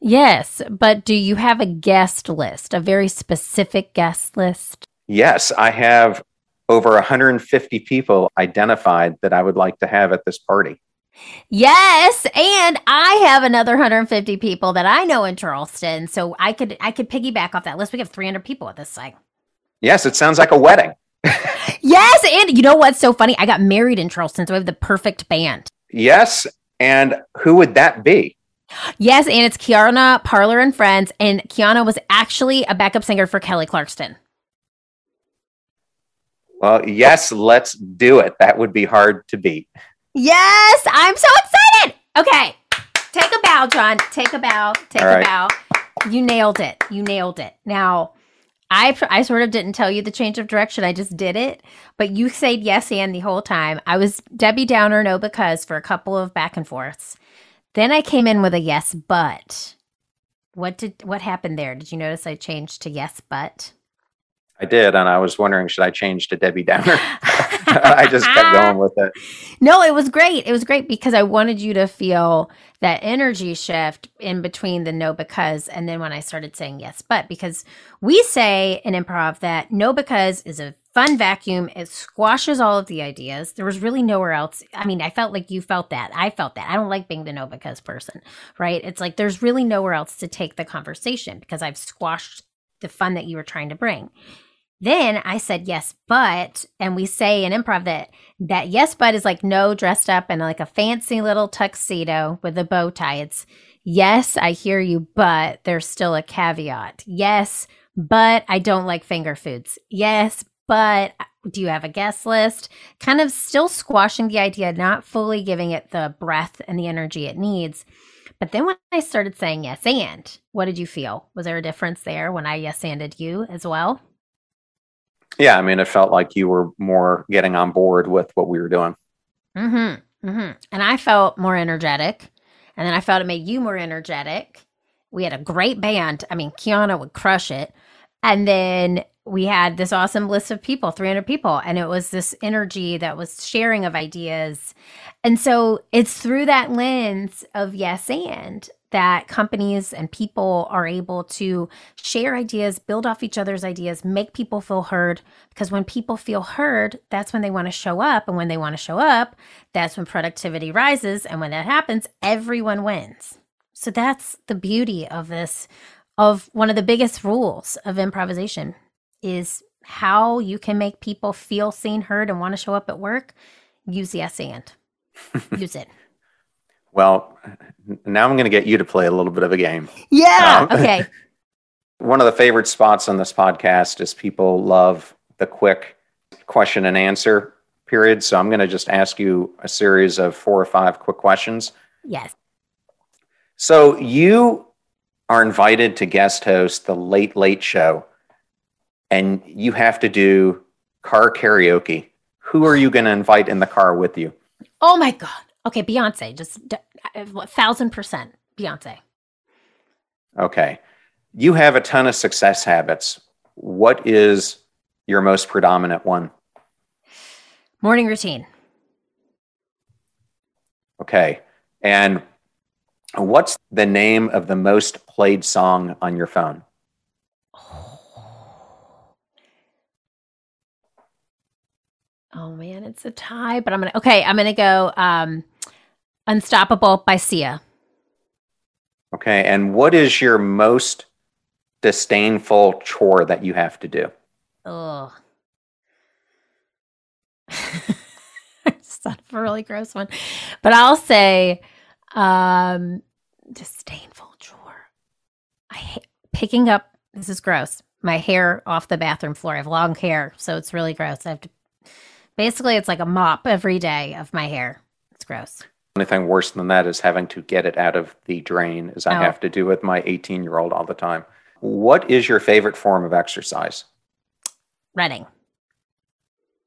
Yes, but do you have a guest list, a very specific guest list? Yes, I have over 150 people identified that I would like to have at this party. Yes, and I have another 150 people that I know in Charleston, so I could I could piggyback off that list. We have 300 people at this site. Yes, it sounds like a wedding. yes, and you know what's so funny? I got married in Charleston, so I have the perfect band. Yes, and who would that be? Yes, and it's Quiana Parler and Friends, and Quiana was actually a backup singer for Kelly Clarkson. Well, yes, let's do it. That would be hard to beat. Yes, I'm so excited. Okay, take a bow, John. Take a bow. Take a bow. You nailed it. You nailed it. Now, I I sort of didn't tell you the change of direction. I just did it, but you said yes and the whole time. I was Debbie Downer, no because for a couple of back and forths. Then I came in with a yes, but. What did what happened there? Did you notice I changed to yes, but? I did, and I was wondering should I change to Debbie Downer? I just kept going with it. No, it was great. It was great because I wanted you to feel that energy shift in between the no because and then when I started saying yes, but because we say in improv that no because is a fun vacuum. It squashes all of the ideas. There was really nowhere else. I mean, I felt like you felt that. I felt that. I don't like being the no because person, right? It's like there's really nowhere else to take the conversation because I've squashed the fun that you were trying to bring. Then I said yes, but, and we say in improv that that yes, but is like no dressed up in like a fancy little tuxedo with a bow tie. It's yes, I hear you, but there's still a caveat. Yes, but I don't like finger foods. Yes, but uh, do you have a guest list? Kind of still squashing the idea, not fully giving it the breath and the energy it needs. But then when I started saying yes and, what did you feel? Was there a difference there when I yes anded you as well? Yeah, I mean, it felt like you were more getting on board with what we were doing. Mm-hmm. Mm-hmm. And I felt more energetic. And then I felt it made you more energetic. We had a great band. I mean, Quiana would crush it. And then we had this awesome list of people 300 people and it was this energy that was sharing of ideas and so it's through that lens of yes and that companies and people are able to share ideas build off each other's ideas make people feel heard because when people feel heard that's when they want to show up and when they want to show up that's when productivity rises and when that happens everyone wins so that's the beauty of this of one of the biggest rules of improvisation is how you can make people feel seen, heard, and want to show up at work. Use the yes and. Use it. Well, now I'm going to get you to play a little bit of a game. Yeah. Um, okay. One of the favorite spots on this podcast is people love the quick question and answer period. So I'm going to just ask you a series of four or five quick questions. Yes. So you are invited to guest host the Late Late Show and you have to do car karaoke, who are you going to invite in the car with you? Oh my God. Okay, Beyonce, just a thousand percent Beyonce. Okay. You have a ton of success habits. What is your most predominant one? Morning routine. Okay. And what's the name of the most played song on your phone? Oh man, it's a tie, but I'm gonna okay. I'm gonna go um, "Unstoppable" by Sia. Okay, and what is your most disdainful chore that you have to do? Oh. Just thought of a really gross one. But I'll say um disdainful chore. I hate picking up this is gross. My hair off the bathroom floor. I have long hair, so it's really gross. I have to basically it's like a mop every day of my hair. It's gross. Anything worse than that is having to get it out of the drain, as I Oh. have to do with my 18 year old all the time. What is your favorite form of exercise? Running.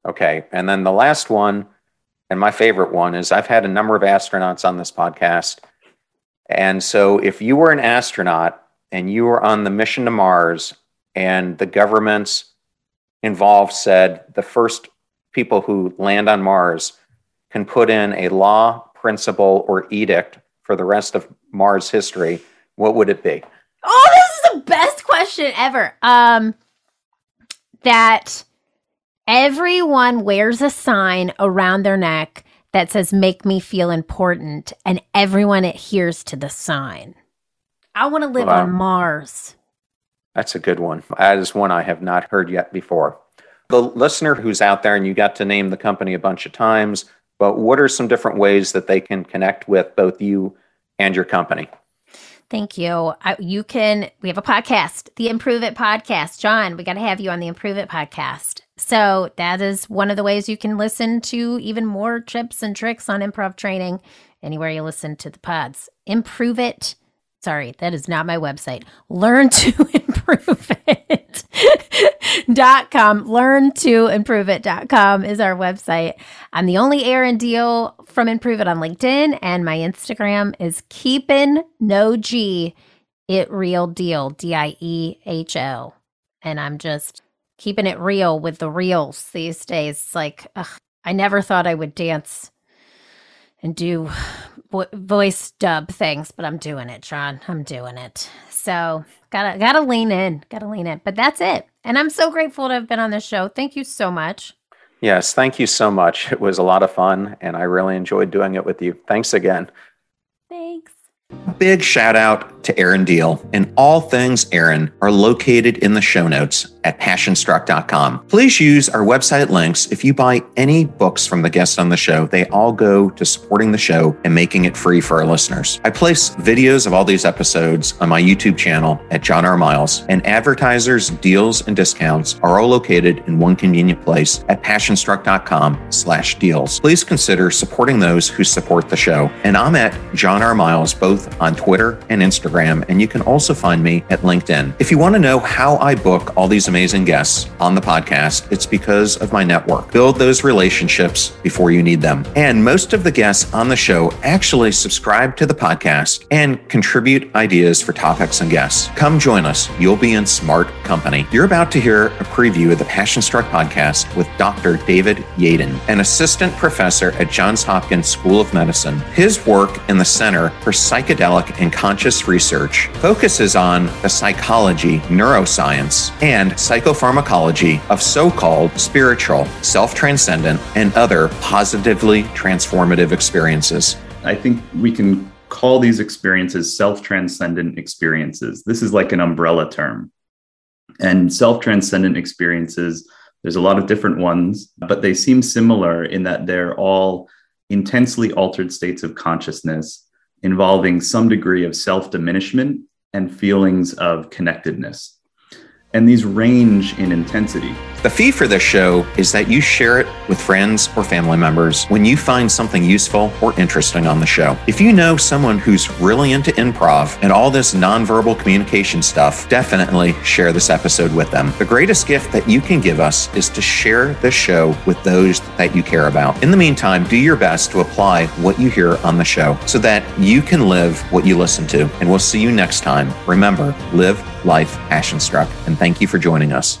Okay. And then the last one, and my favorite one, is I've had a number of astronauts on this podcast. And so if you were an astronaut and you were on the mission to Mars and the governments involved said the first people who land on Mars can put in a law, principle, or edict for the rest of Mars history, what would it be? Oh, this is the best question ever. Um that everyone wears a sign around their neck that says make me feel important and everyone adheres to the sign. I want to live Wow. on Mars. That's a good one. That is one I have not heard yet before. The listener who's out there, and you got to name the company a bunch of times, but what are some different ways that they can connect with both you and your company? Thank you. I, you can, we have a podcast, the Improve It podcast. John, we got to have you on the Improve It podcast. So that is one of the ways you can listen to even more tips and tricks on improv training anywhere you listen to the pods. Improve It. Sorry, that is not my website. Learn to improve it. dot com. Learn to improve it dot com is our website. I'm the only Erin Diehl from Improve It on LinkedIn, and my Instagram is keeping no G it real deal D I E H L, and I'm just keeping it real with the reels these days. It's like ugh, I never thought I would dance and do vo- voice dub things, but I'm doing it, John. I'm doing it. So gotta gotta lean in, gotta lean in. But that's it. And I'm so grateful to have been on this show. Thank you so much. Yes, thank you so much. It was a lot of fun, and I really enjoyed doing it with you. Thanks again. Thanks. Big shout out to Erin Diehl, and all things Erin are located in the show notes at passionstruck.com. Please use our website links if you buy any books from the guests on the show. They all go to supporting the show and making it free for our listeners. I place videos of all these episodes on my YouTube channel at John R. Miles, and advertisers, deals, and discounts are all located in one convenient place at passionstruck.com slash deals. Please consider supporting those who support the show. And I'm at John R. Miles, both on Twitter and Instagram, and you can also find me at LinkedIn. If you want to know how I book all these amazing guests on the podcast, it's because of my network. Build those relationships before you need them. And most of the guests on the show actually subscribe to the podcast and contribute ideas for topics and guests. Come join us. You'll be in smart company. You're about to hear a preview of the Passion Struck podcast with Dr. David Yaden, an assistant professor at Johns Hopkins School of Medicine. His work in the Center for Psychedelic and Conscious Research focuses on the psychology, neuroscience, and psychopharmacology of so called spiritual, self transcendent, and other positively transformative experiences. I think we can call these experiences self transcendent experiences. This is like an umbrella term. And self transcendent experiences, there's a lot of different ones, but they seem similar in that they're all intensely altered states of consciousness involving some degree of self diminishment and feelings of connectedness. And these range in intensity. The fee for this show is that you share it with friends or family members when you find something useful or interesting on the show. If you know someone who's really into improv and all this nonverbal communication stuff, definitely share this episode with them. The greatest gift that you can give us is to share this show with those that you care about. In the meantime, do your best to apply what you hear on the show so that you can live what you listen to. And we'll see you next time. Remember, live life passion struck. And thank you for joining us.